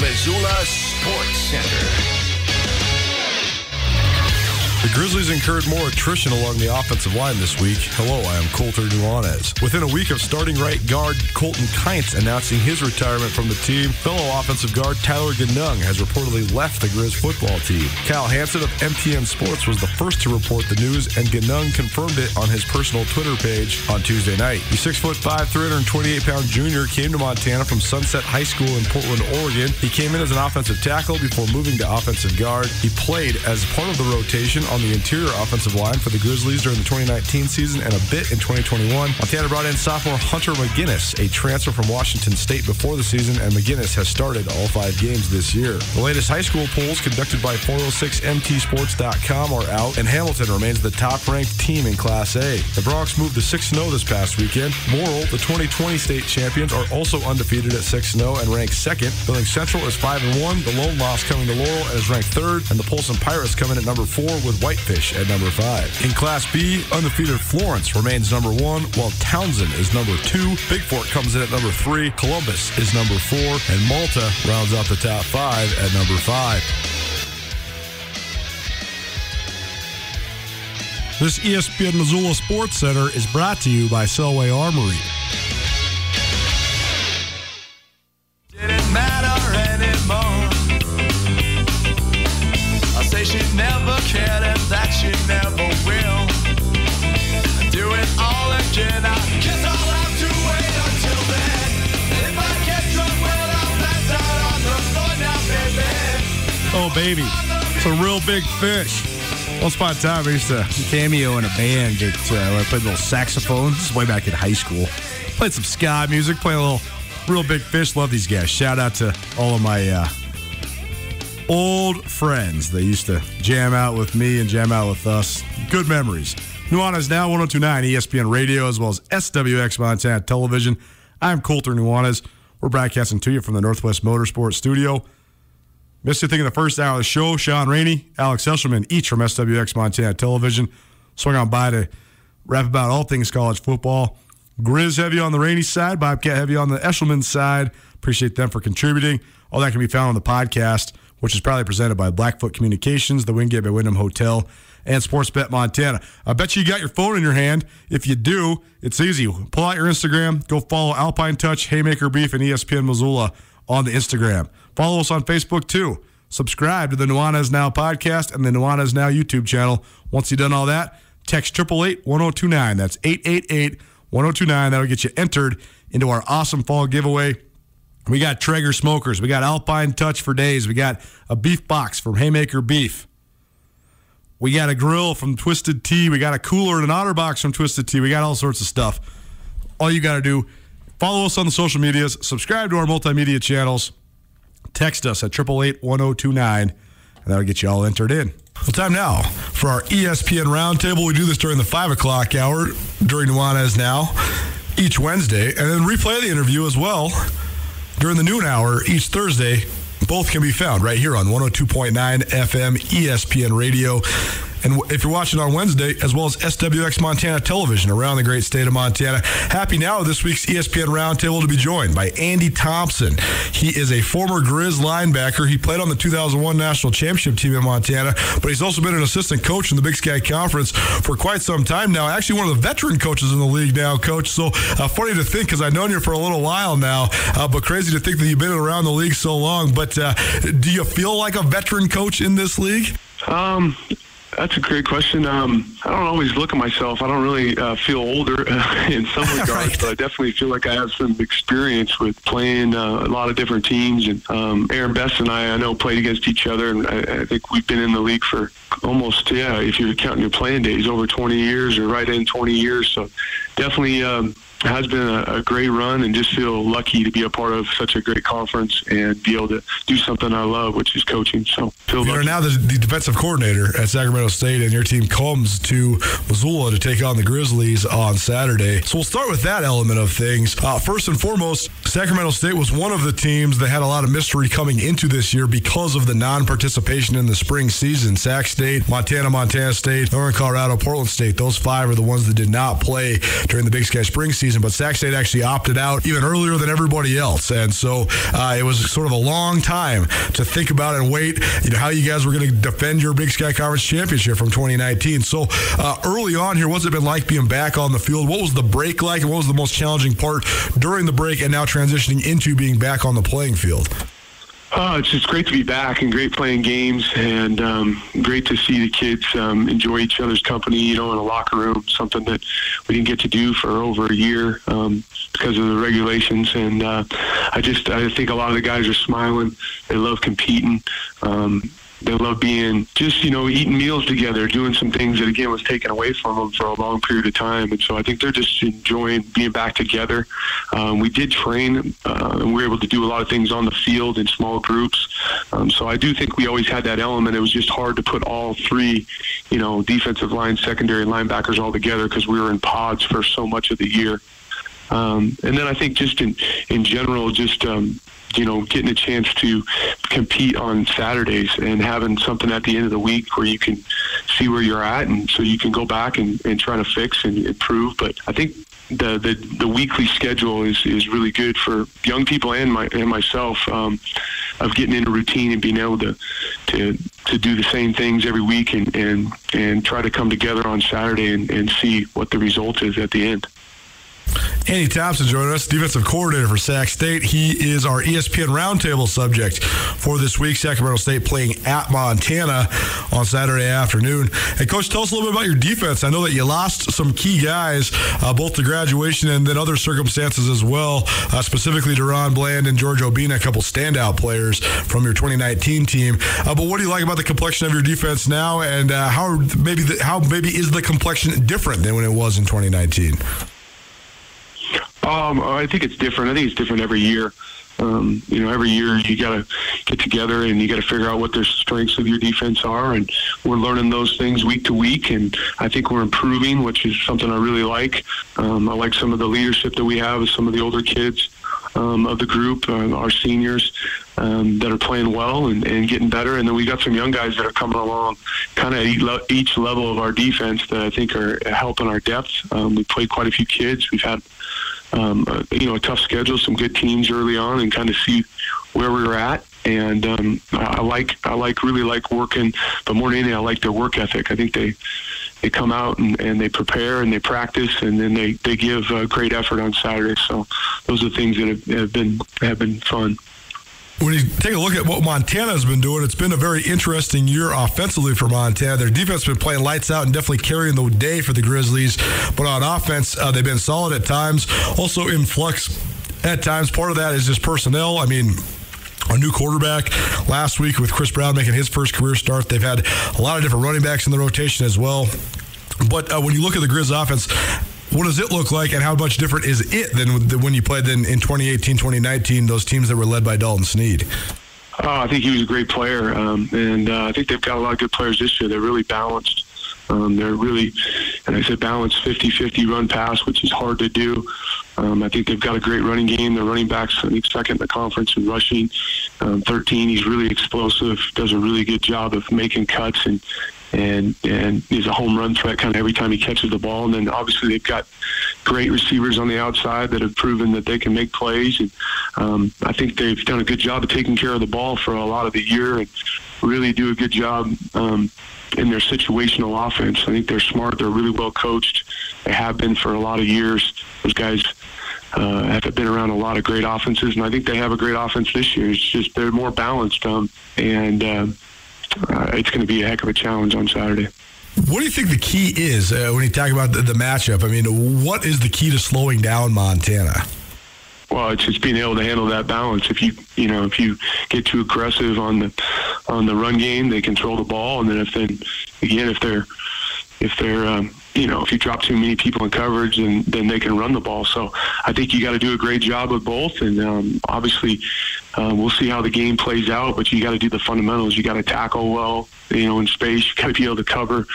Missoula Sports Center. The Grizzlies incurred more attrition along the offensive line this week. Hello, I am Colter Nuanez. Within a week of starting right guard Colton Kynes announcing his retirement from the team, fellow offensive guard Tyler Ganung has reportedly left the Grizz football team. Cal Hansen of MTN Sports was the first to report the news, and Ganung confirmed it on his personal Twitter page on Tuesday night. The 6'5", 328-pound junior came to Montana from Sunset High School in Portland, Oregon. He came in as an offensive tackle before moving to offensive guard. He played as part of the rotation on the interior offensive line for the Grizzlies during the 2019 season and a bit in 2021. Montana brought in sophomore Hunter McGinnis, a transfer from Washington State before the season, and McGinnis has started all five games this year. The latest high school polls conducted by 406mtsports.com are out, and Hamilton remains the top-ranked team in Class A. The Broncs moved to 6-0 this past weekend. Morrill, the 2020 state champions, are also undefeated at 6-0 and ranked second. Billings Central is 5-1, the lone loss coming to Laurel and is ranked third, and the Polson Pirates come in at number four with Whitefish at number five. In Class B, undefeated Florence remains number one, while Townsend is number two. Bigfork comes in at number three. Columbus is number four, and Malta rounds out the top five at number five. This ESPN Missoula Sports Center is brought to you by Selway Armory. Big fish. Once upon a time, I used to cameo in a band that uh, I played a little saxophone. This is way back in high school. Played some ska music, played a little real big fish. Love these guys. Shout out to all of my uh, old friends. They used to jam out with me and jam out with us. Good memories. Nuanez now 1029 ESPN Radio as well as SWX Montana Television. I'm Colter Nuanez. We're broadcasting to you from the Northwest Motorsports Studio. Missed you thinking the first hour of the show. Sean Rainey, Alex Eshelman, each from SWX Montana Television. Swung on by to rap about all things college football. Grizz heavy on the Rainey side, Bobcat heavy on the Eshelman side. Appreciate them for contributing. All that can be found on the podcast, which is proudly presented by Blackfoot Communications, the Wingate by Wyndham Hotel, and Sportsbet Montana. I bet you got your phone in your hand. If you do, it's easy. Pull out your Instagram, go follow Alpine Touch, Haymaker Beef, and ESPN Missoula on the Instagram. Follow us on Facebook too. Subscribe to the Nuanez Now podcast and the Nuanez Now YouTube channel. Once you've done all that, text 888 1029. That's 888 1029. That'll get you entered into our awesome fall giveaway We got Traeger smokers. We got Alpine Touch for days. We got a beef box from Haymaker Beef. We got a grill from Twisted Tea. We got a cooler and an otter box from Twisted Tea. We got all sorts of stuff. All you got to do, follow us on the social medias, subscribe to our multimedia channels, text us at 888-1029, and that'll get you all entered in. Well, time now for our ESPN Roundtable. We do this during the 5 o'clock hour during Nuanez Now each Wednesday, and then replay the interview as well during the noon hour each Thursday. Both can be found right here on 102.9 FM ESPN Radio. And if you're watching on Wednesday, as well as SWX Montana Television around the great state of Montana, happy now this week's ESPN Roundtable to be joined by Andy Thompson. He is a former Grizz linebacker. He played on the 2001 National Championship team in Montana, but he's also been an assistant coach in the Big Sky Conference for quite some time now. Actually, one of the veteran coaches in the league now, coach. So uh, funny to think because I've known you for a little while now, uh, but crazy to think that you've been around the league so long. But uh, do you feel like a veteran coach in this league? Um, that's a great question. Um, I don't always look at myself. I don't really uh, feel older in some regards, Right. but I definitely feel like I have some experience with playing uh, a lot of different teams. And um, Aaron Best and I, I know, played against each other, and I, I think we've been in the league for almost, yeah, if you're counting your playing days, over 20 years or right in 20 years. So definitely. Um, has been a, a great run and just feel lucky to be a part of such a great conference and be able to do something I love, which is coaching. So feel You are lucky. now the, the defensive coordinator at Sacramento State, and your team comes to Missoula to take on the Grizzlies on Saturday. So we'll start with that element of things. Uh, first and foremost, Sacramento State was one of the teams that had a lot of mystery coming into this year because of the non-participation in the spring season. Sac State, Montana, Montana State, Northern Colorado, Portland State. Those five are the ones that did not play during the Big Sky spring season, but Sac State actually opted out even earlier than everybody else, and so uh, it was sort of a long time to think about and wait. You know how you guys were going to defend your Big Sky Conference championship from 2019. So uh, early on here, what's it been like being back on the field? What was the break like, and what was the most challenging part during the break, and now transitioning into being back on the playing field? Oh, it's just great to be back and great playing games and um, great to see the kids um, enjoy each other's company, you know, in a locker room, something that we didn't get to do for over a year um, because of the regulations. And uh, I just, I think a lot of the guys are smiling. They love competing. Um, they love being just, you know, eating meals together, doing some things that, again, was taken away from them for a long period of time. And so I think they're just enjoying being back together. Um, we did train, uh, and we were able to do a lot of things on the field in small groups. Um, so I do think we always had that element. It was just hard to put all three, you know, defensive line, secondary linebackers all together because we were in pods for so much of the year. Um, and then I think just in in general, just um, you know, getting a chance to compete on Saturdays and having something at the end of the week where you can see where you're at, and so you can go back and, and try to fix and improve. But I think the, the the weekly schedule is is really good for young people and my and myself um, of getting into routine and being able to to to do the same things every week and and and try to come together on Saturday and, and see what the result is at the end. Andy Thompson joining us, defensive coordinator for Sac State. He is our ESPN roundtable subject for this week. Sacramento State playing at Montana on Saturday afternoon. Hey, Coach, tell us a little bit about your defense. I know that you lost some key guys, uh, both to graduation and then other circumstances as well, uh, specifically Deron Bland and George Obinna, a couple standout players from your 2019 team. Uh, but what do you like about the complexion of your defense now, and uh, how maybe the, how maybe is the complexion different than when it was in 2019? Um, I think it's different. I think it's different every year. Um, you know, every year you got to get together and you got to figure out what the strengths of your defense are, and we're learning those things week to week. And I think we're improving, which is something I really like. Um, I like some of the leadership that we have with some of the older kids um, of the group, uh, our seniors um, that are playing well and, and getting better. And then we got some young guys that are coming along kind of each level of our defense that I think are helping our depth. Um, we played quite a few kids. We've had um, uh, you know, a tough schedule, some good teams early on, and kind of see where we were at. And um, I like, I like, really like working. But more than anything, I like their work ethic. I think they they come out and, and they prepare and they practice, and then they they give uh, great effort on Saturday. So those are things that have, have been have been fun. When you take a look at what Montana's been doing, it's been a very interesting year offensively for Montana. Their defense has been playing lights out and definitely carrying the day for the Grizzlies. But on offense, uh, they've been solid at times. Also in flux at times. Part of that is just personnel. I mean, a new quarterback last week with Chris Brown making his first career start. They've had a lot of different running backs in the rotation as well. But uh, when you look at the Grizz offense, what does it look like and how much different is it than, when you played in, in 2018, 2019, those teams that were led by Dalton Sneed? Oh, I think he was a great player, um, and uh, I think they've got a lot of good players this year. They're really balanced. Um, they're really, and I said balanced 50-50 run pass, which is hard to do. Um, I think they've got a great running game. Their running backs, I think, second in the conference in rushing. Um, 13, he's really explosive, does a really good job of making cuts and and and is a home run threat kind of every time he catches the ball. And then obviously they've got great receivers on the outside that have proven that they can make plays. And um, I think they've done a good job of taking care of the ball for a lot of the year and really do a good job. Um, in their situational offense, I think they're smart. They're really well coached. They have been for a lot of years. Those guys uh, have been around a lot of great offenses, and I think they have a great offense this year. It's just they're more balanced, um, and uh, uh, it's going to be a heck of a challenge on Saturday. What do you think the key is uh, when you talk about the, the matchup? I mean, what is the key to slowing down Montana? Well, it's just being able to handle that balance. If you you know if you get too aggressive on the on the run game, they control the ball, and then if then again if they're if they're um, you know if you drop too many people in coverage, then then they can run the ball. So I think you got to do a great job with both, and um, obviously uh, we'll see how the game plays out. But you got to do the fundamentals. You got to tackle well, you know, in space. You got to be able to cover,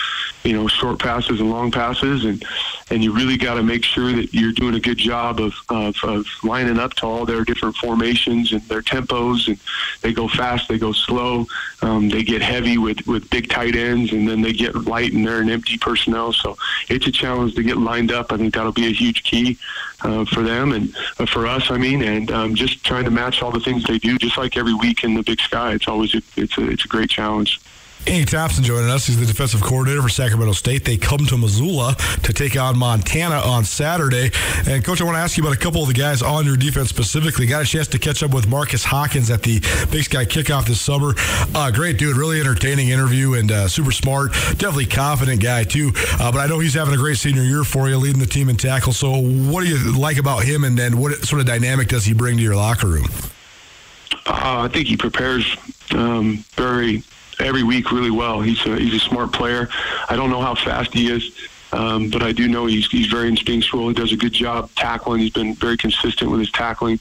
you know, short passes and long passes, and and you really got to make sure that you're doing a good job of, of of lining up to all their different formations and their tempos, and they go fast, they go slow, um, they get heavy with with big tight ends, and then they get light and they're an empty personnel. So it's a challenge to get lined up. I think that'll be a huge key uh, for them and uh, for us. I mean, and um, just trying to match all the things they do, just like every week in the Big Sky. It's always a, it's a it's a great challenge. Andy Thompson joining us. He's the defensive coordinator for Sacramento State. They come to Missoula to take on Montana on Saturday. And, Coach, I want to ask you about a couple of the guys on your defense specifically. Got a chance to catch up with Marcus Hawkins at the Big Sky kickoff this summer. Uh, great dude, really entertaining interview and uh, super smart. Definitely confident guy, too. Uh, but I know he's having a great senior year for you, leading the team in tackle. So, what do you like about him, and then what sort of dynamic does he bring to your locker room? Uh, I think he prepares um, very every week really well. He's a, he's a smart player. I don't know how fast he is, um, but I do know he's he's very instinctual. He does a good job tackling. He's been very consistent with his tackling.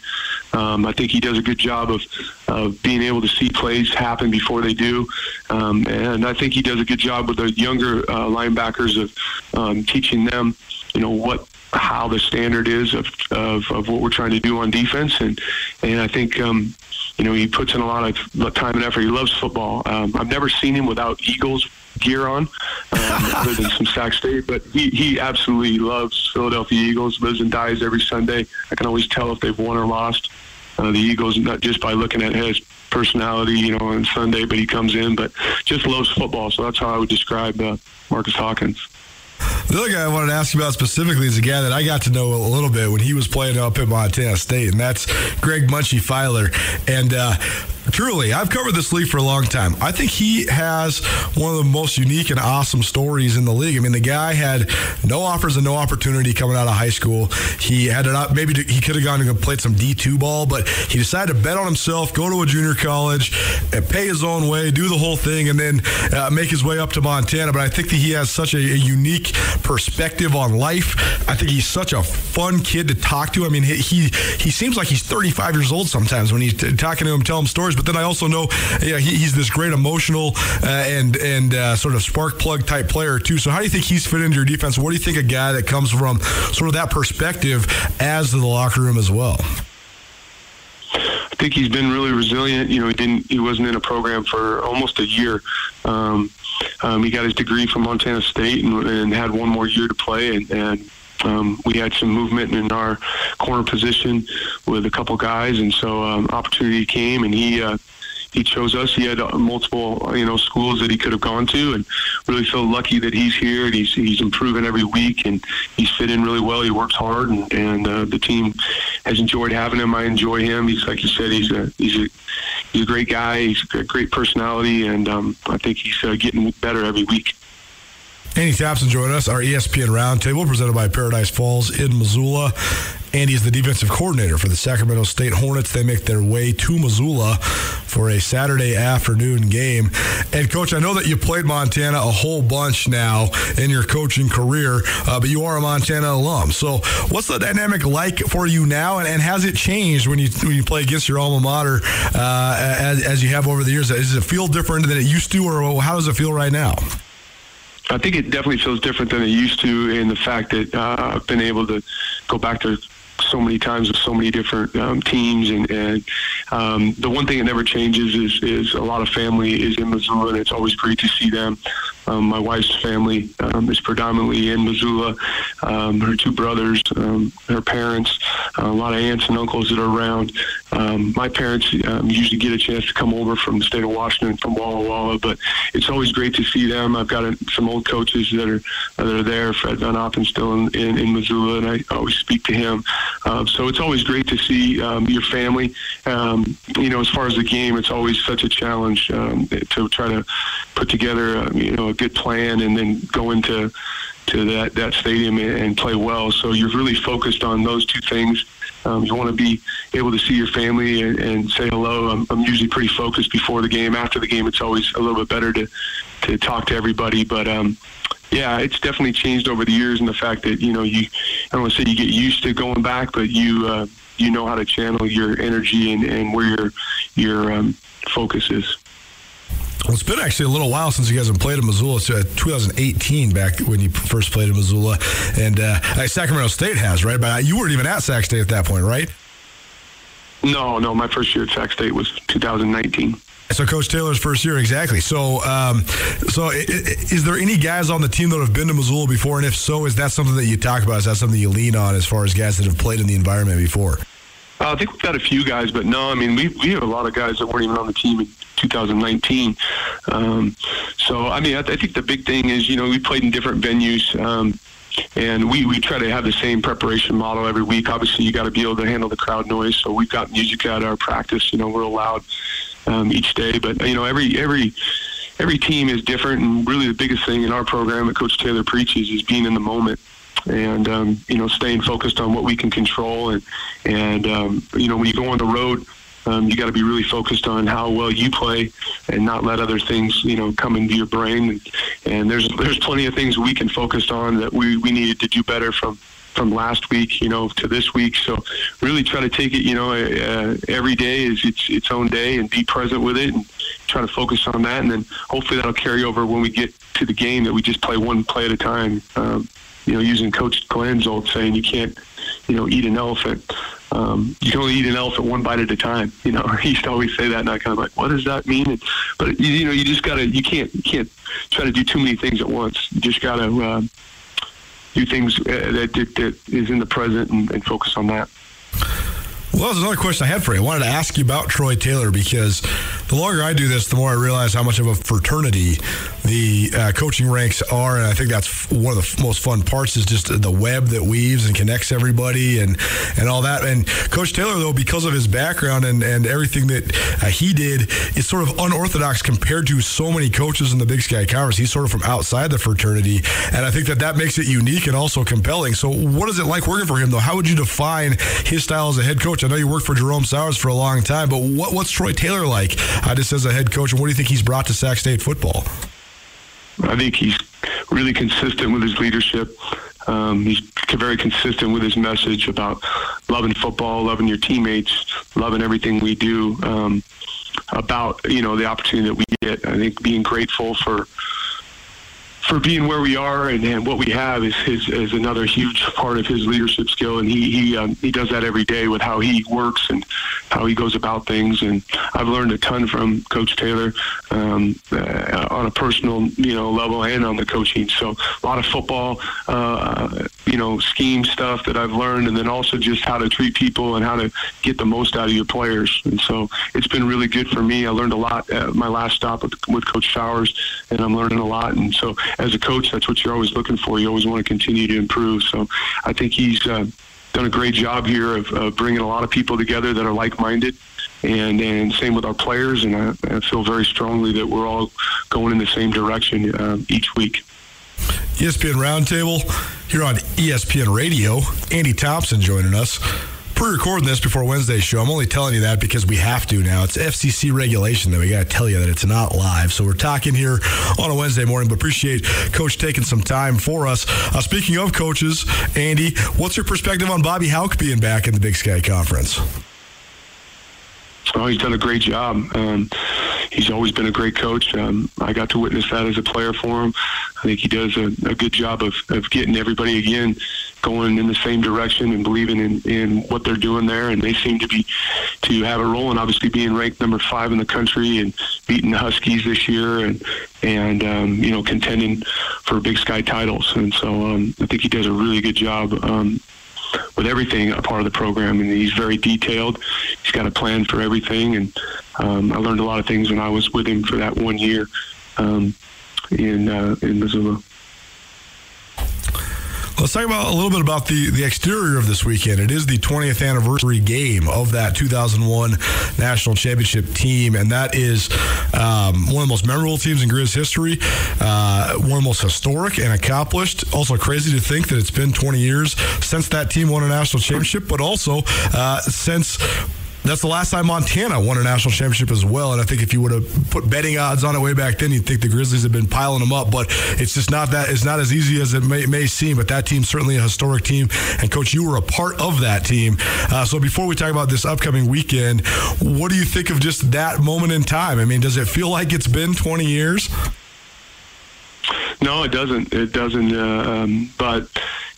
Um, I think he does a good job of of being able to see plays happen before they do, um, and I think he does a good job with the younger uh, linebackers of um, teaching them, you know, what how the standard is of, of, of what we're trying to do on defense, and and I think um, you know he puts in a lot of time and effort. He loves football. Um, I've never seen him without Eagles gear on, um, other than some Sac State, but he he absolutely loves Philadelphia Eagles. Lives and dies every Sunday. I can always tell if they've won or lost. Uh, the Eagles, not just by looking at his personality, you know, on Sunday, but he comes in, but just loves football. So that's how I would describe uh, Marcus Hawkins. The other guy I wanted to ask you about specifically is a guy that I got to know a little bit when he was playing up at Montana State, and that's Greg Munchie Filer. And uh, truly, I've covered this league for a long time. I think he has one of the most unique and awesome stories in the league. I mean, the guy had no offers and no opportunity coming out of high school. He had it up. Maybe he could have gone and played some D2 ball, but he decided to bet on himself, go to a junior college, pay his own way, do the whole thing, and then uh, make his way up to Montana. But I think that he has such a, a unique perspective on life. I think he's such a fun kid to talk to. I mean, he he, he seems like he's 35 years old sometimes when he's t- talking to him, tell him stories. But then I also know, yeah, he, he's this great emotional uh, and and uh, sort of spark plug type player too. So how do you think he's fit into your defense? What do you think a guy that comes from sort of that perspective adds to the locker room as well? I think he's been really resilient. You know, he didn't, he wasn't in a program for almost a year. Um, um, he got his degree from Montana State and, and had one more year to play, and, and um, we had some movement in our corner position with a couple guys, and so um, opportunity came, and he uh, he chose us. He had uh, multiple you know schools that he could have gone to, and really feel lucky that he's here and he's he's improving every week, and he's fit in really well. He works hard, and, and uh, the team has enjoyed having him. I enjoy him. He's like you said, he's a he's a he's a great guy. He's a great personality, and um, I think he's uh, getting better every week. Andy Thompson joining us, our ESPN Roundtable presented by Paradise Falls in Missoula. Andy is the defensive coordinator for the Sacramento State Hornets. They make their way to Missoula for a Saturday afternoon game. And, Coach, I know that you played Montana a whole bunch now in your coaching career, uh, but you are a Montana alum. So, what's the dynamic like for you now, and, and has it changed when you when you play against your alma mater uh, as, as you have over the years? Does it feel different than it used to, or how does it feel right now? I think it definitely feels different than it used to in the fact that uh, I've been able to go back to so many times with so many different um, teams, and, and um, the one thing that never changes is, is a lot of family is in Missoula, and it's always great to see them. Um, my wife's family um, is predominantly in Missoula. Um, her two brothers, um, her parents, uh, a lot of aunts and uncles that are around. Um, my parents um, usually get a chance to come over from the state of Washington, from Walla Walla, but it's always great to see them. I've got a, some old coaches that are that are there. Fred Van Oppen still in, in, in Missoula, and I always speak to him. So it's always great to see your family. You know, as far as the game, it's always such a challenge to try to put together, uh, you know, a good plan and then go into to that that stadium and, and play well. So you're really focused on those two things. Um, you want to be able to see your family and, and say hello. I'm, I'm usually pretty focused before the game. After the game, it's always a little bit better to to talk to everybody. But um, yeah, it's definitely changed over the years, and the fact that you know you I don't want to say you get used to going back, but you uh, you know how to channel your energy and, and where your your um, focus is. Well, it's been actually a little while since you guys have played in Missoula. It's uh, 2018 back when you first played in Missoula, and uh, Sacramento State has right, but you weren't even at Sac State at that point, right? No, no, my first year at Sac State was 2019. So, Coach Taylor's first year, exactly. So, um, so is there any guys on the team that have been to Missoula before? And if so, is that something that you talk about? Is that something you lean on as far as guys that have played in the environment before? Uh, I think we've got a few guys, but no, I mean, we, we have a lot of guys that weren't even on the team in 2019. Um, so, I mean, I, I think the big thing is, you know, we played in different venues. Um, and we, we try to have the same preparation model every week. Obviously, you got to be able to handle the crowd noise. So we've got music at our practice. You know, we're allowed um, each day. But you know, every every every team is different, and really the biggest thing in our program that Coach Taylor preaches is being in the moment and um, you know staying focused on what we can control and and um, you know when you go on the road um, you got to be really focused on how well you play and not let other things you know come into your brain and, and there's there's plenty of things we can focus on that we, we needed to do better from from last week, you know, to this week. So really try to take it, you know, uh, every day is its its own day and be present with it and try to focus on that. And then hopefully that'll carry over when we get to the game that we just play one play at a time. Um, you know, using Coach Glenn's old saying, you can't, you know, eat an elephant. Um, you can only eat an elephant one bite at a time. You know, he used to always say that, and I kind of like, what does that mean? And, but you, you know, you just gotta, you can't, you can't try to do too many things at once. You just gotta. Uh, do things uh, that, that, that is in the present and, and focus on that. Well, there's another question I had for you. I wanted to ask you about Troy Taylor because the longer I do this, the more I realize how much of a fraternity the uh, coaching ranks are, and I think that's one of the most fun parts is just the web that weaves and connects everybody and and all that. And Coach Taylor, though, because of his background and, and everything that uh, he did, is sort of unorthodox compared to so many coaches in the Big Sky Conference. He's sort of from outside the fraternity, and I think that that makes it unique and also compelling. So, what is it like working for him, though? How would you define his style as a head coach? I know you worked for Jerome Souers for a long time, but what, what's Troy Taylor like uh, just as a head coach, and what do you think he's brought to Sac State football? I think he's really consistent with his leadership. Um, he's very consistent with his message about loving football, loving your teammates, loving everything we do. Um, about you know the opportunity that we get. I think being grateful for for being where we are and, and what we have is, is, is another huge part of his leadership skill. And he he um, he does that every day with how he works and how he goes about things. And I've learned a ton from Coach Taylor um, uh, on a personal you know level and on the coaching. So a lot of football. Uh, you know, scheme stuff that I've learned, and then also just how to treat people and how to get the most out of your players. And so it's been really good for me. I learned a lot at my last stop with, with Coach Souers, and I'm learning a lot. And so as a coach, that's what you're always looking for. You always want to continue to improve. So I think he's uh, done a great job here of, of bringing a lot of people together that are like-minded. And, and same with our players, and I, I feel very strongly that we're all going in the same direction uh, each week. ESPN Roundtable here on ESPN Radio. Andy Thompson joining us. Pre-recording this before Wednesday's show. I'm only telling you that because we have to now. It's FCC regulation that we got to tell you that it's not live. So we're talking here on a Wednesday morning. But appreciate Coach taking some time for us. Uh, speaking of coaches, Andy, what's your perspective on Bobby Hauck being back in the Big Sky Conference? Oh, he's done a great job. Um, he's always been a great coach. Um, I got to witness that as a player for him. I think he does a, a good job of, of getting everybody again going in the same direction and believing in, in what they're doing there. And they seem to be to have a role. And obviously being ranked number five in the country and beating the Huskies this year and and um, you know contending for Big Sky titles. And so um, I think he does a really good job. Um, with everything a part of the program, and he's very detailed. He's got a plan for everything, and um, I learned a lot of things when I was with him for that one year um, in uh, in Missoula. Let's talk about a little bit about the, the exterior of this weekend. It is the 20th anniversary game of that 2001 national championship team, and that is um, one of the most memorable teams in Grizz history, uh, one of the most historic and accomplished. Also, crazy to think that it's been 20 years since that team won a national championship, but also uh, since that's the last time Montana won a national championship as well. And I think if you would have put betting odds on it way back then, you'd think the Grizzlies have been piling them up. But it's just not that. It's not as easy as it may, may seem. But that team's certainly a historic team. And coach, you were a part of that team. Uh, so before we talk about this upcoming weekend, what do you think of just that moment in time? I mean, does it feel like it's been 20 years? No, it doesn't. It doesn't. Uh, um, but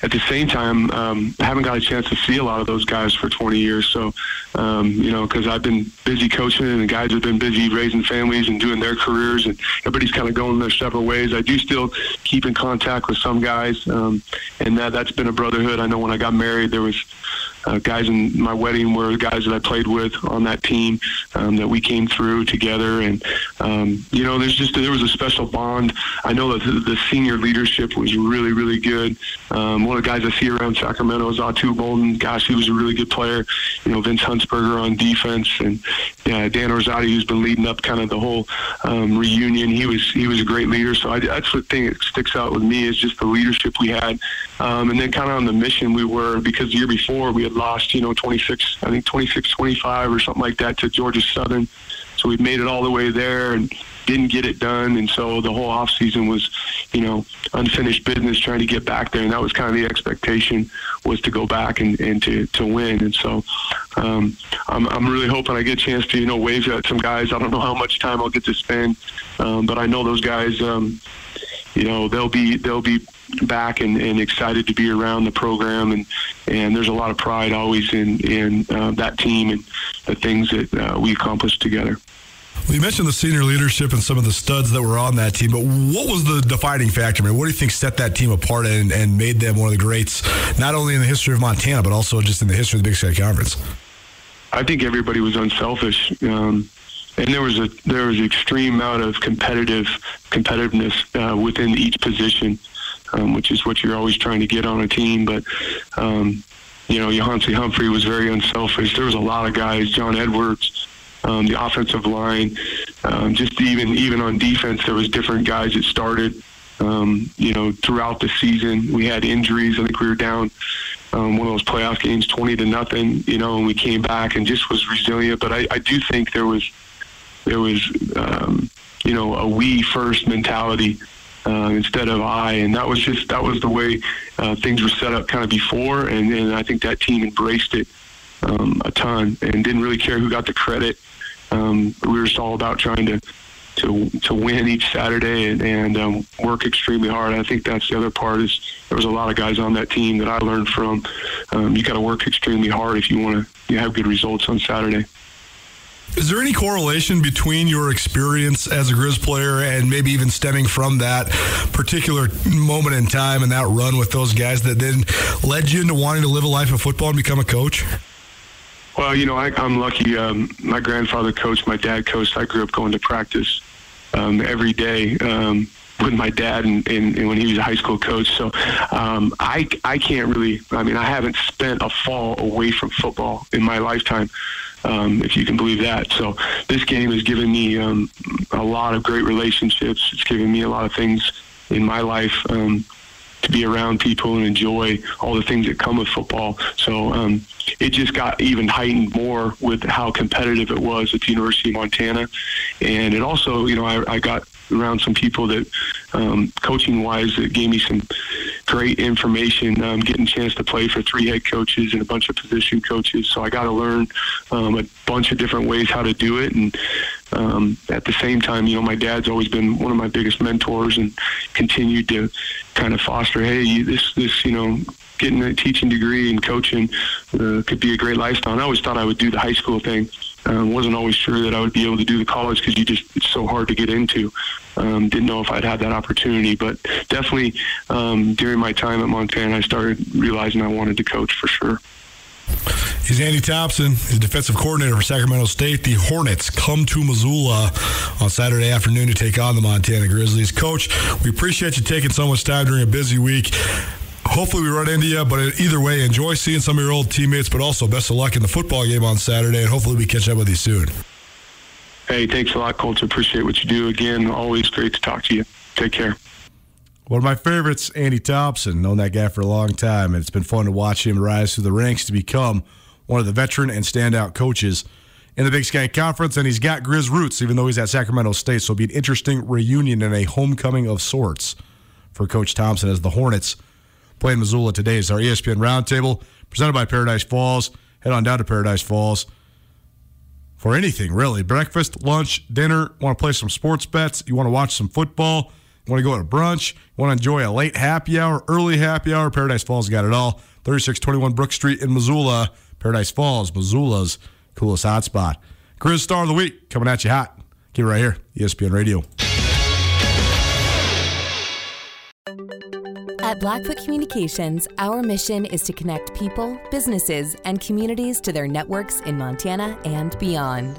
at the same time, um, I haven't got a chance to see a lot of those guys for 20 years. So, um, you know, because I've been busy coaching and the guys have been busy raising families and doing their careers, and everybody's kind of going their separate ways. I do still keep in contact with some guys, um, and that that's been a brotherhood. I know when I got married, there was uh, guys in my wedding were guys that I played with on that team um, that we came through together, and um, you know, there's just there was a special bond. I know that the, senior leadership was really really good. Um, one of the guys I see around Sacramento is Atu Bolden. Gosh, he was a really good player. You know, Vince Huntsberger on defense, and uh, Dan Orzati, who's been leading up kind of the whole um, reunion. He was he was a great leader. So I, that's the thing that sticks out with me is just the leadership we had, um, and then kind of on the mission we were because the year before we had lost, you know, 26, I think 26, 25 or something like that to Georgia Southern. So we made it all the way there and didn't get it done. And so the whole off season was, you know, unfinished business trying to get back there. And that was kind of the expectation was to go back and, and to, to win. And so um, I'm, I'm really hoping I get a chance to, you know, wave at some guys. I don't know how much time I'll get to spend, um, but I know those guys, um, you know, they'll be, they'll be back and, and excited to be around the program and and there's a lot of pride always in in uh, that team and the things that uh, we accomplished together. Well, you mentioned the senior leadership and some of the studs that were on that team, but what was the defining factor? I mean, what do you think set that team apart and, and made them one of the greats, not only in the history of Montana, but also just in the history of the Big Sky Conference? I think everybody was unselfish. Um, and there was a there was an extreme amount of competitive competitiveness uh, within each position um, which is what you're always trying to get on a team. But um, you know, Yohance Humphrey was very unselfish. There was a lot of guys, John Edwards, um, the offensive line, um, just even even on defense, there was different guys that started. Um, you know, throughout the season, we had injuries. I think we were down um, one of those playoff games, twenty to nothing. You know, and we came back and just was resilient. But I, I do think there was there was um, you know a we first mentality uh, instead of I, and that was just that was the way uh, things were set up kind of before, and, and I think that team embraced it um, a ton and didn't really care who got the credit. Um, we were just all about trying to to to win each Saturday and, and um, work extremely hard. I think that's the other part is there was a lot of guys on that team that I learned from. Um, you got to work extremely hard if you want to you have good results on Saturday. Is there any correlation between your experience as a Grizz player and maybe even stemming from that particular moment in time and that run with those guys that then led you into wanting to live a life of football and become a coach? Well, you know, I, I'm lucky. Um, my grandfather coached, my dad coached. I grew up going to practice um, every day. Um, with my dad and, and, and, when he was a high school coach. So um, I, I can't really, I mean, I haven't spent a fall away from football in my lifetime um, if you can believe that. So this game has given me um, a lot of great relationships. It's given me a lot of things in my life. Um, to be around people and enjoy all the things that come with football. So um, it just got even heightened more with how competitive it was at the University of Montana, and it also, you know, I, I got around some people that um, coaching wise that gave me some great information. Um, getting a chance to play for three head coaches and a bunch of position coaches. So i got to learn um, a bunch of different ways how to do it. And um, at the same time you know my dad's always been one of my biggest mentors and continued to kind of foster hey you, this this you know getting a teaching degree and coaching uh, could be a great lifestyle and i always thought i would do the high school thing um, wasn't always sure that I would be able to do the college because you just it's so hard to get into. Um, didn't know if I'd have that opportunity, but definitely um, during my time at Montana, I started realizing I wanted to coach for sure. He's Andy Thompson. He's defensive coordinator for Sacramento State. The Hornets come to Missoula on Saturday afternoon to take on the Montana Grizzlies. Coach, we appreciate you taking so much time during a busy week. Hopefully, we run into you, but either way, enjoy seeing some of your old teammates, but also best of luck in the football game on Saturday, and hopefully, we catch up with you soon. Hey, thanks a lot, Colter. Appreciate what you do. Again, always great to talk to you. Take care. One of my favorites, Andy Thompson. Known that guy for a long time, and it's been fun to watch him rise through the ranks to become one of the veteran and standout coaches in the Big Sky Conference. And he's got Grizz roots, even though he's at Sacramento State. So it'll be an interesting reunion and a homecoming of sorts for Coach Thompson as the Hornets play in Missoula today. Is our ESPN Roundtable presented by Paradise Falls. Head on down to Paradise Falls for anything really breakfast, lunch, dinner. Want to play some sports bets? You want to watch some football? Want to go to brunch? Want to enjoy a late happy hour, early happy hour? Paradise Falls got it all. 3621 Brook Street in Missoula. Paradise Falls, Missoula's coolest hotspot. Grizz Star of the Week coming at you hot. Keep it right here, ESPN Radio. At Blackfoot Communications, our mission is to connect people, businesses, and communities to their networks in Montana and beyond.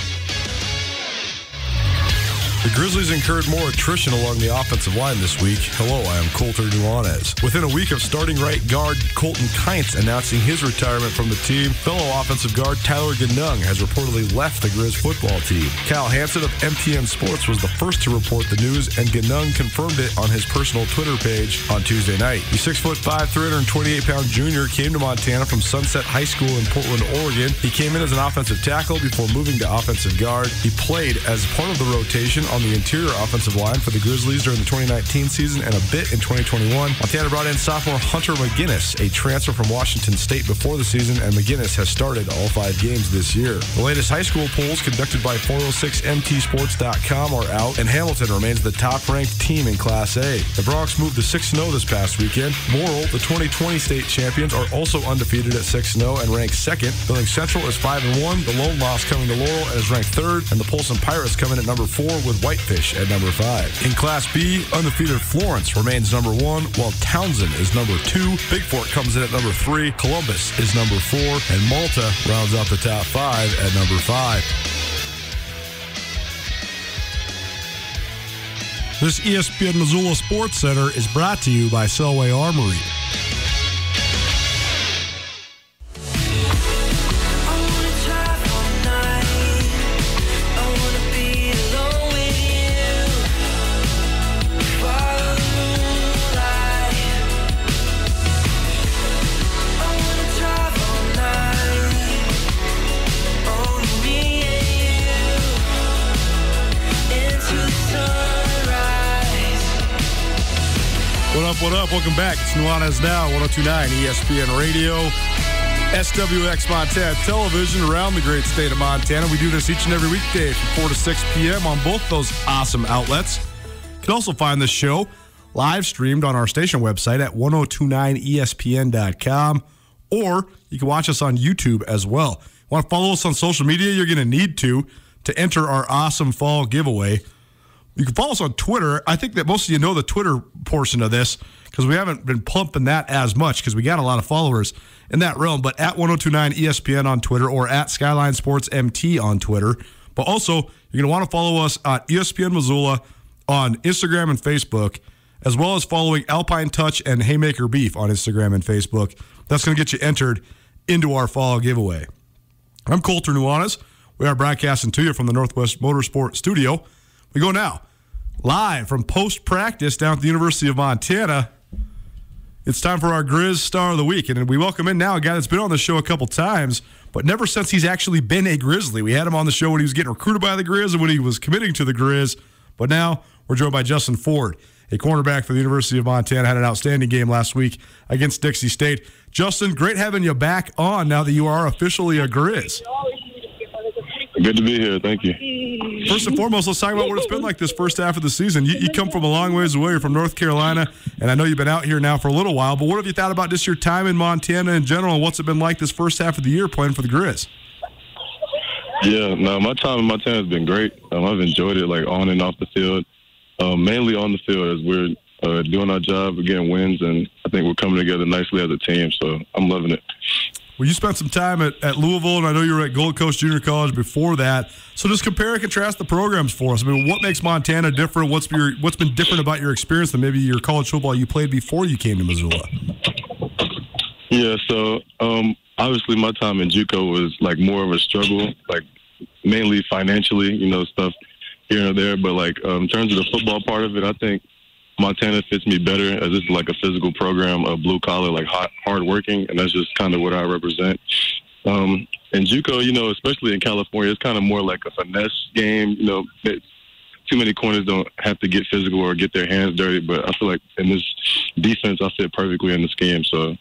The Grizzlies incurred more attrition along the offensive line this week. Hello, I am Colter Nuanez. Within a week of starting right guard Colton Kynes announcing his retirement from the team, fellow offensive guard Tyler Ganung has reportedly left the Grizz football team. Cal Hansen of MTN Sports was the first to report the news, and Ganung confirmed it on his personal Twitter page on Tuesday night. The 6'5", 328-pound junior came to Montana from Sunset High School in Portland, Oregon. He came in as an offensive tackle before moving to offensive guard. He played as part of the rotation on the interior offensive line for the Grizzlies during the 2019 season and a bit in 2021. Montana brought in sophomore Hunter McGinnis, a transfer from Washington State before the season, and McGinnis has started all five games this year. The latest high school polls conducted by 406mtsports.com are out, and Hamilton remains the top-ranked team in Class A. The Broncs moved to 6-0 this past weekend. Morrill, the 2020 state champions, are also undefeated at 6-0 and ranked second. Billings Central is 5-1. The lone loss coming to Laurel and is ranked third, and the Polson Pirates come in at number four with Whitefish at number five. In Class B, undefeated Florence remains number one, while Townsend is number two. Bigfork comes in at number three. Columbus is number four, and Malta rounds out the top five at number five. This ESPN Missoula Sports Center is brought to you by Selway Armory. Welcome back. It's Nuanez Now, 1029 ESPN Radio, SWX Montana Television around the great state of Montana. We do this each and every weekday from 4 to 6 p.m. on both those awesome outlets. You can also find this show live streamed on our station website at 1029ESPN.com, or you can watch us on YouTube as well. Want to follow us on social media? You're going to need to to enter our awesome fall giveaway. You can follow us on Twitter. I think that most of you know the Twitter portion of this because we haven't been pumping that as much because we got a lot of followers in that realm. But at 1029 ESPN on Twitter or at Skyline Sports MT on Twitter. But also, you're going to want to follow us at ESPN Missoula on Instagram and Facebook, as well as following Alpine Touch and Haymaker Beef on Instagram and Facebook. That's going to get you entered into our fall giveaway. I'm Colter Nuanez. We are broadcasting to you from the Northwest Motorsport Studio. We go now live from post practice down at the University of Montana. It's time for our Grizz Star of the Week. And we welcome in now a guy that's been on the show a couple times, but never since he's actually been a Grizzly. We had him on the show when he was getting recruited by the Grizz and when he was committing to the Grizz. But now we're joined by Justin Ford, a cornerback for the University of Montana. Had an outstanding game last week against Dixie State. Justin, great having you back on now that you are officially a Grizz. Good to be here. Thank you. First and foremost, let's talk about what it's been like this first half of the season. You, you, come from a long ways away. You're from North Carolina, and I know you've been out here now for a little while. But what have you thought about just your time in Montana in general, and what's it been like this first half of the year playing for the Grizz? Yeah, no, my time in Montana has been great. Um, I've enjoyed it, like on and off the field. Um, mainly on the field as we're uh, doing our job, we're getting wins, and I think we're coming together nicely as a team. So I'm loving it. Well, you spent some time at, at Louisville, and I know you were at Gold Coast Junior College before that. So just compare and contrast the programs for us. I mean, what makes Montana different? What's your what's been different about your experience than maybe your college football you played before you came to Missoula? Yeah, so um, obviously my time in JUCO was like more of a struggle, like mainly financially, you know, stuff here and there. But like um, in terms of the football part of it, I think Montana fits me better as it's like a physical program, a blue collar, like hot, hard working, and that's just kind of what I represent. Um, and JUCO, you know, especially in California, it's kind of more like a finesse game. You know, it's, too many corners don't have to get physical or get their hands dirty, but I feel like in this defense, I fit perfectly in this game. So.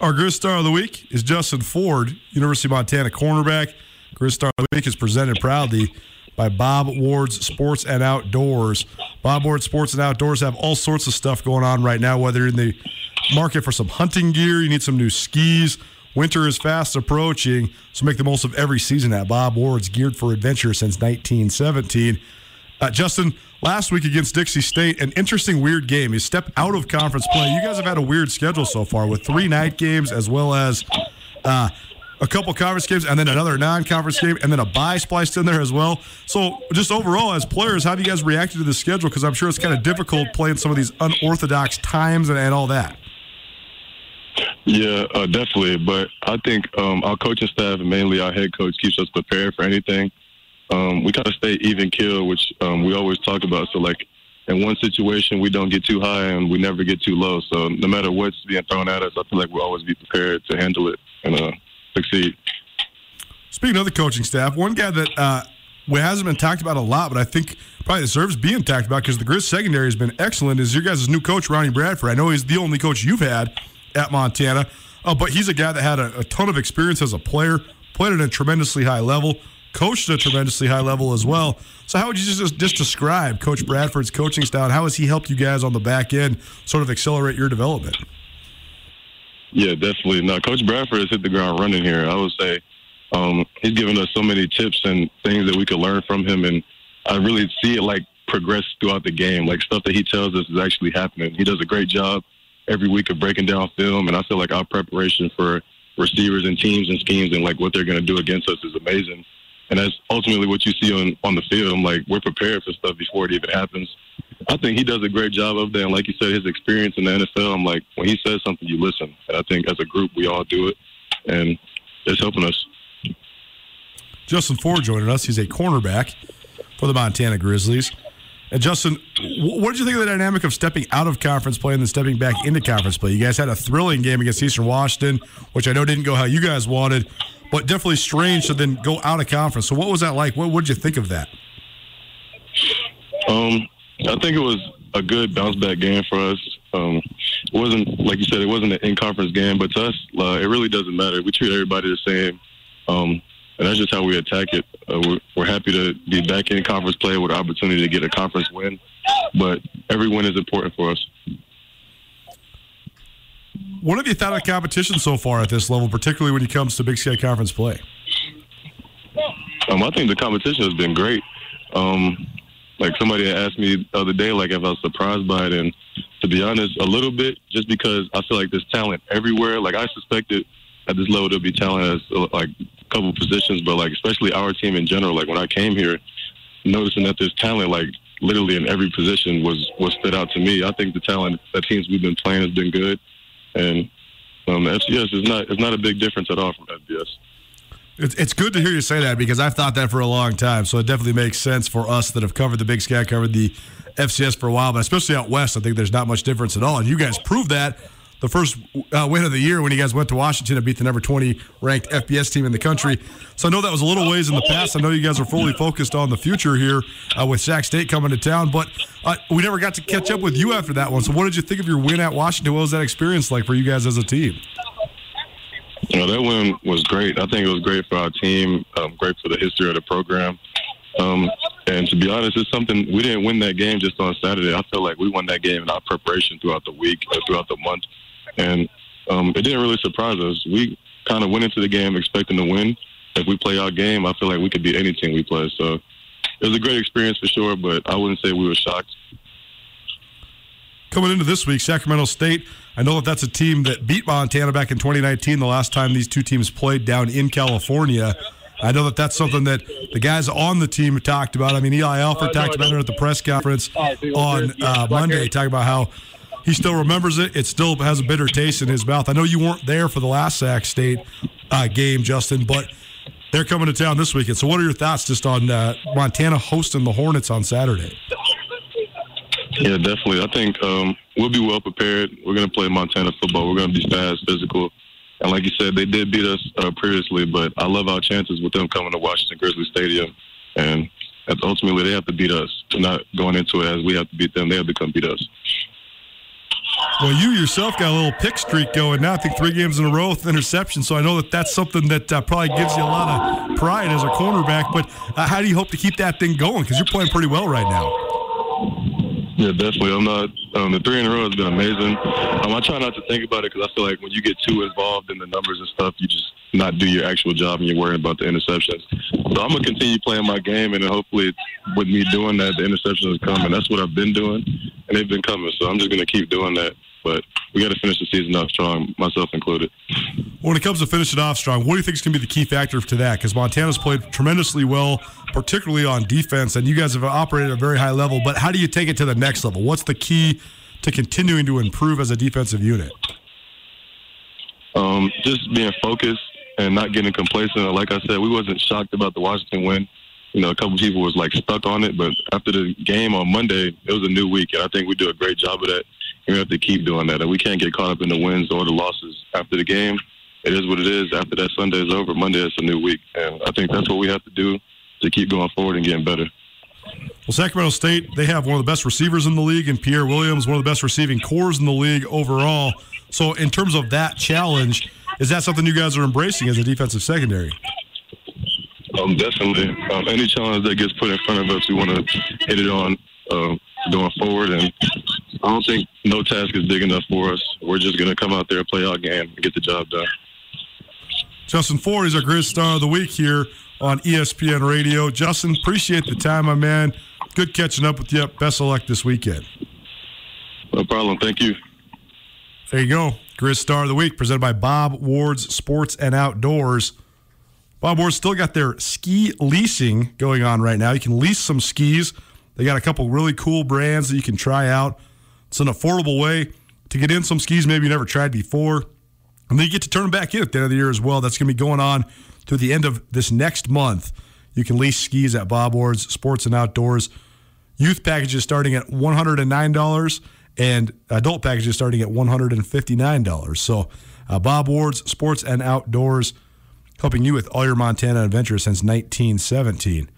Our Grizz Star of the Week is Justin Ford, University of Montana cornerback. Grizz Star of the Week is presented proudly by Bob Ward's Sports and Outdoors. Bob Ward's Sports and Outdoors have all sorts of stuff going on right now, whether you're in the market for some hunting gear, you need some new skis. Winter is fast approaching, so make the most of every season at Bob Ward's, geared for adventure since 1917. Uh, Justin, last week against Dixie State, an interesting, weird game. You step out of conference play. You guys have had a weird schedule so far with three night games as well as uh, a couple conference games and then another non-conference game and then a bye spliced in there as well. So just overall as players, how have you guys reacted to the schedule? Because I'm sure it's kind of difficult playing some of these unorthodox times and, and all that. Yeah, uh, definitely. But I think um, our coaching staff and mainly our head coach keeps us prepared for anything. Um, we kind of stay even kill, which um, we always talk about. So like in one situation, we don't get too high and we never get too low. So no matter what's being thrown at us, I feel like we'll always be prepared to handle it and uh, succeed. Speaking of the coaching staff, one guy that uh, hasn't been talked about a lot, but I think probably deserves being talked about because the Grizz secondary has been excellent. Is your guys' new coach Ronnie Bradford? I know he's the only coach you've had at Montana, uh, but he's a guy that had a, a, ton of experience as a player, played at a tremendously high level, coached at a tremendously high level as well. So how would you just just describe Coach Bradford's coaching style? And how has he helped you guys on the back end sort of accelerate your development? Yeah, definitely. No, Coach Bradford has hit the ground running here. I would say um, he's given us so many tips and things that we could learn from him, and I really see it like progress throughout the game. Like stuff that he tells us is actually happening. He does a great job every week of breaking down film, and I feel like our preparation for receivers and teams and schemes and like what they're going to do against us is amazing. And that's ultimately what you see on on the field. I'm Like we're prepared for stuff before it even happens. I think he does a great job of that. And like you said, his experience in the NFL, I'm like, when he says something, you listen. And I think as a group, we all do it. And it's helping us. Justin Ford joining us. He's a cornerback for the Montana Grizzlies. And Justin, what did you think of the dynamic of stepping out of conference play and then stepping back into conference play? You guys had a thrilling game against Eastern Washington, which I know didn't go how you guys wanted, but definitely strange to then go out of conference. So, what was that like? What did you think of that? Um, I think it was a good bounce back game for us. Um, it wasn't like you said, it wasn't an in conference game, but to us, uh, it really doesn't matter. We treat everybody the same, um, and that's just how we attack it. Uh, we're, we're happy to be back in conference play with opportunity to get a conference win, but every win is important for us. What have you thought of competition so far at this level, particularly when it comes to Big Sky Conference play? Um, I think the competition has been great. Um, like somebody asked me the other day, like if I was surprised by it, and to be honest, a little bit, just because I feel like there's talent everywhere. Like I suspected at this level there'd be talent uh, like couple positions, but like especially our team in general. Like when I came here, noticing that there's talent like literally in every position was what stood out to me. I think the talent that teams we've been playing has been good, and um, FCS is not it's not a big difference at all from FBS. It's, it's good to hear you say that because I've thought that for a long time. So it definitely makes sense for us that have covered the Big Sky, covered the FCS for a while, but especially out west, I think there's not much difference at all. And you guys proved that the first uh, win of the year when you guys went to Washington and beat the number 20 ranked FBS team in the country. So I know that was a little ways in the past. I know you guys are fully focused on the future here uh, with Sac State coming to town, but uh, we never got to catch up with you after that one. So what did you think of your win at Washington? What was that experience like for you guys as a team? You know, that win was great. I think it was great for our team, um, great for the history of the program. Um, and to be honest, it's something we didn't win that game just on Saturday. I feel like we won that game in our preparation throughout the week, uh, throughout the month, and um, it didn't really surprise us. We kind of went into the game expecting to win. If we play our game, I feel like we could beat any team we play. So it was a great experience for sure, but I wouldn't say we were shocked. Coming into this week, Sacramento State. I know that that's a team that beat Montana back in 2019, the last time these two teams played down in California. I know that that's something that the guys on the team talked about. I mean, Eli Alford talked about it at the press conference on uh, Monday, talking about how he still remembers it. It still has a bitter taste in his mouth. I know you weren't there for the last Sac State uh, game, Justin, but they're coming to town this weekend. So, what are your thoughts just on uh, Montana hosting the Hornets on Saturday? Yeah, definitely. I think um, we'll be well prepared. We're going to play Montana football. We're going to be fast, physical. And like you said, they did beat us uh, previously, but I love our chances with them coming to Washington Grizzly Stadium. And ultimately, they have to beat us. Not going into it as we have to beat them. They have to come beat us. Well, you yourself got a little pick streak going now. I think three games in a row with interception. So I know that that's something that uh, probably gives you a lot of pride as a cornerback. But uh, how do you hope to keep that thing going? Because you're playing pretty well right now. Yeah, definitely. I'm not. Um, the three in a row has been amazing. Um, I try not to think about it because I feel like when you get too involved in the numbers and stuff, you just not do your actual job and you're worrying about the interceptions. So I'm gonna continue playing my game, and hopefully, with me doing that, the interceptions come, and that's what I've been doing, and they've been coming. So I'm just gonna keep doing that. But we got to finish the season off strong, myself included. When it comes to finishing off strong, what do you think is going to be the key factor to that? Because Montana's played tremendously well, particularly on defense, and you guys have operated at a very high level. But how do you take it to the next level? What's the key to continuing to improve as a defensive unit? Um, just being focused and not getting complacent. Like I said, we wasn't shocked about the Washington win. You know, a couple people was like stuck on it, but after the game on Monday, it was a new week, and I think we do a great job of that. We have to keep doing that, and we can't get caught up in the wins or the losses after the game. It is what it is. After that Sunday is over, Monday is a new week, and I think that's what we have to do to keep going forward and getting better. Well, Sacramento State, they have one of the best receivers in the league, and Pierre Williams, one of the best receiving corps in the league overall. So, in terms of that challenge, is that something you guys are embracing as a defensive secondary? Um, definitely. Um, any challenge that gets put in front of us, we want to hit it on uh, going forward. And I don't think no task is big enough for us. We're just going to come out there, and play our game, and get the job done. Justin Ford is our Grizz Star of the Week here on ESPN Radio. Justin, appreciate the time, my man. Good catching up with you. Best of luck this weekend. No problem. Thank you. There you go. Grizz Star of the Week presented by Bob Ward's Sports and Outdoors. Bob Ward's still got their ski leasing going on right now. You can lease some skis. They got a couple really cool brands that you can try out. It's an affordable way to get in some skis maybe you never tried before. And then you get to turn them back in at the end of the year as well. That's going to be going on through the end of this next month. You can lease skis at Bob Ward's Sports and Outdoors. Youth packages starting at $109 and adult packages starting at $159. So, uh, Bob Ward's Sports and Outdoors helping you with all your Montana adventures since 1917.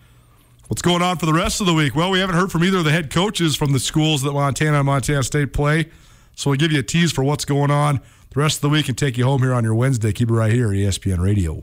What's going on for the rest of the week? Well, we haven't heard from either of the head coaches from the schools that Montana and Montana State play. So we'll give you a tease for what's going on the rest of the week and take you home here on your Wednesday. Keep it right here, ESPN Radio.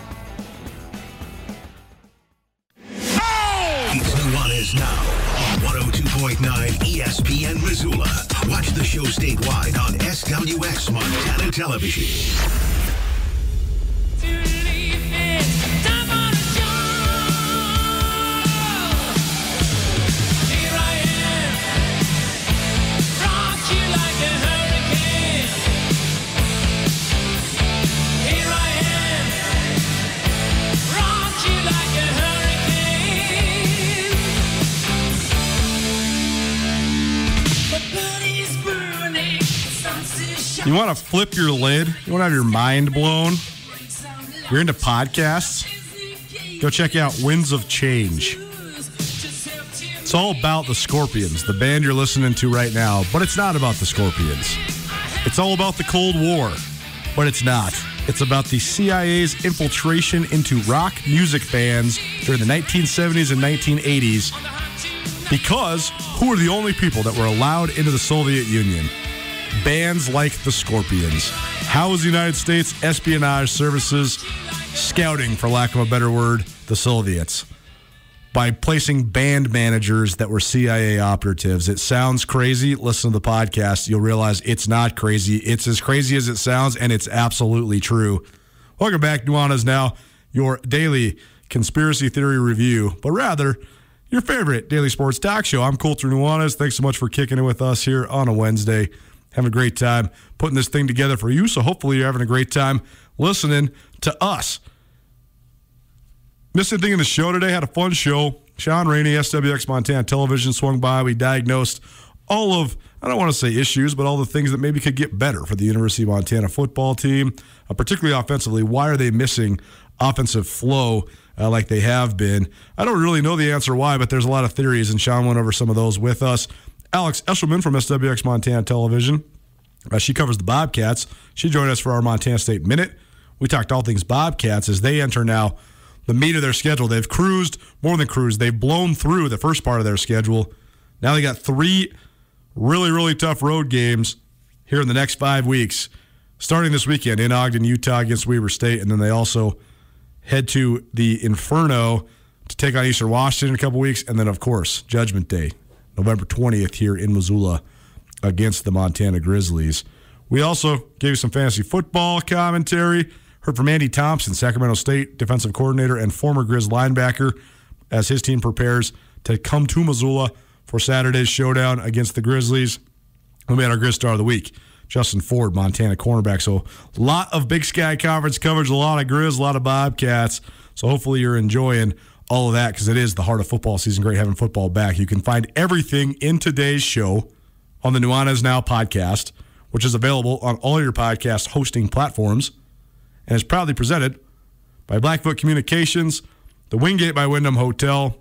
Statewide on SWX Montana Television. You want to flip your lid? You want to have your mind blown? You're into podcasts? Go check out Winds of Change. It's all about the Scorpions, the band you're listening to right now, but it's not about the Scorpions. It's all about the Cold War, but it's not. It's about the CIA's infiltration into rock music bands during the 1970s and 1980s because who were the only people that were allowed into the Soviet Union? Bands like the Scorpions. How was the United States espionage services scouting, for lack of a better word, the Soviets? By placing band managers that were CIA operatives. It sounds crazy. Listen to the podcast. You'll realize it's not crazy. It's as crazy as it sounds, and it's absolutely true. Welcome back, Nuanez Now, your daily conspiracy theory review, but rather your favorite daily sports talk show. I'm Colter Nuanez. Thanks so much for kicking it with us here on a Wednesday. Having a great time putting this thing together for you. So hopefully you're having a great time listening to us. Missed anything in the show today? Had a fun show. Sean Rainey, SWX Montana Television, swung by. We diagnosed all of, I don't want to say issues, but all the things that maybe could get better for the University of Montana football team, uh, particularly offensively. Why are they missing offensive flow uh, like they have been? I don't really know the answer why, but there's a lot of theories, and Sean went over some of those with us. Alex Eshelman from SWX Montana Television. Uh, she covers the Bobcats. She joined us for our Montana State Minute. We talked all things Bobcats as they enter now the meat of their schedule. They've cruised, more than cruised, they've blown through the first part of their schedule. Now they got three really, really tough road games here in the next five weeks, starting this weekend in Ogden, Utah against Weber State. And then they also head to the Inferno to take on Eastern Washington in a couple weeks. And then, of course, Judgment Day, November 20th here in Missoula against the Montana Grizzlies. We also gave you some fantasy football commentary. Heard from Andy Thompson, Sacramento State defensive coordinator and former Grizz linebacker, as his team prepares to come to Missoula for Saturday's showdown against the Grizzlies. We had our Grizz Star of the Week, Justin Ford, Montana cornerback. So a lot of Big Sky Conference coverage, a lot of Grizz, a lot of Bobcats. So hopefully you're enjoying all of that because it is the heart of football season. Great having football back. You can find everything in today's show on the Nuanez Now podcast, which is available on all your podcast hosting platforms and is proudly presented by Blackfoot Communications, the Wingate by Wyndham Hotel,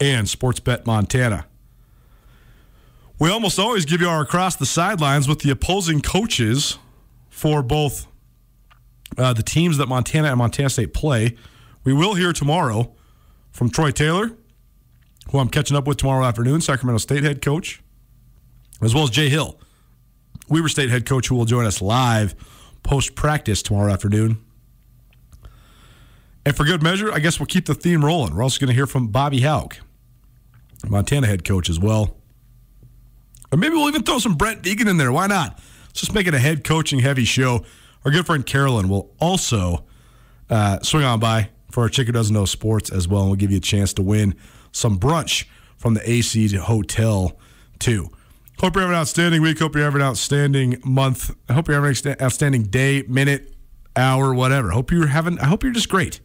and Sportsbet Montana. We almost always give you our across the sidelines with the opposing coaches for both uh, the teams that Montana and Montana State play. We will hear tomorrow from Troy Taylor, who I'm catching up with tomorrow afternoon, Sacramento State head coach, as well as Jay Hill, Weber State head coach, who will join us live post practice tomorrow afternoon. And for good measure, I guess we'll keep the theme rolling. We're also going to hear from Bobby Hauck, Montana head coach as well. Or maybe we'll even throw some Brent Vigen in there. Why not? Let's just make it a head coaching heavy show. Our good friend Carolyn will also uh, swing on by for our Chicken Doesn't Know Sports as well. And we'll give you a chance to win some brunch from the AC Hotel, too. Hope you're having an outstanding week. Hope you're having an outstanding month. I hope you're having an outstanding day, minute, hour, whatever. Hope you're having. I hope you're just great.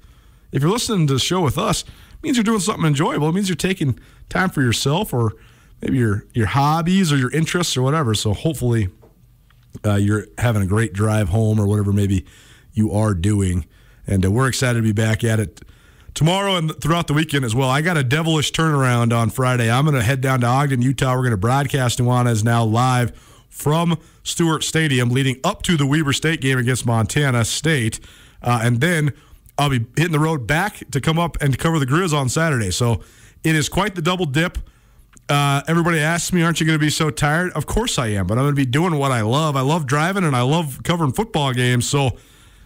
If you're listening to the show with us, it means you're doing something enjoyable. It means you're taking time for yourself, or maybe your your hobbies or your interests or whatever. So hopefully uh, you're having a great drive home or whatever maybe you are doing. And uh, we're excited to be back at it tomorrow and throughout the weekend as well. I got a devilish turnaround on Friday. I'm going to head down to Ogden, Utah. We're going to broadcast Nuanez now live from Stewart Stadium leading up to the Weber State game against Montana State. Uh, and then I'll be hitting the road back to come up and cover the Grizz on Saturday. So it is quite the double dip. Uh, everybody asks me, aren't you going to be so tired? Of course I am, but I'm going to be doing what I love. I love driving and I love covering football games. So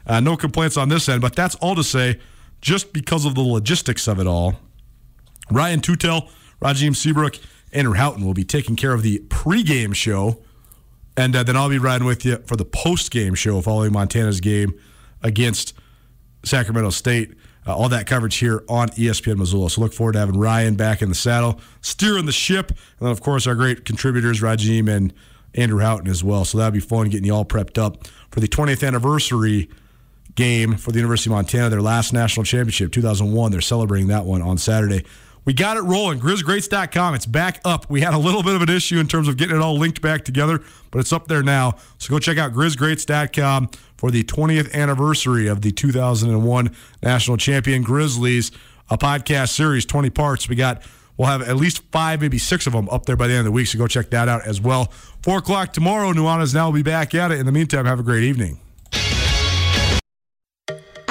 uh, no complaints on this end. But that's all to say, just because of the logistics of it all, Ryan Tutel, Rajim Seabrook, Andrew Houghton will be taking care of the pregame show. And uh, then I'll be riding with you for the post-game show following Montana's game against Sacramento State. Uh, all that coverage here on ESPN Missoula. So look forward to having Ryan back in the saddle, steering the ship, and then of course our great contributors Rajim and Andrew Houghton as well. So that'll be fun getting you all prepped up for the 20th anniversary game for the University of Montana, their last national championship, 2001. They're celebrating that one on Saturday. We got it rolling. GrizzGreats.com. It's back up. We had a little bit of an issue in terms of getting it all linked back together, but it's up there now. So go check out GrizzGreats.com for the 20th anniversary of the 2001 national champion Grizzlies, a podcast series, 20 parts. We got, we'll have at least five, maybe six of them up there by the end of the week. So go check that out as well. Four o'clock tomorrow. Nuanez now will be back at it. In the meantime, have a great evening.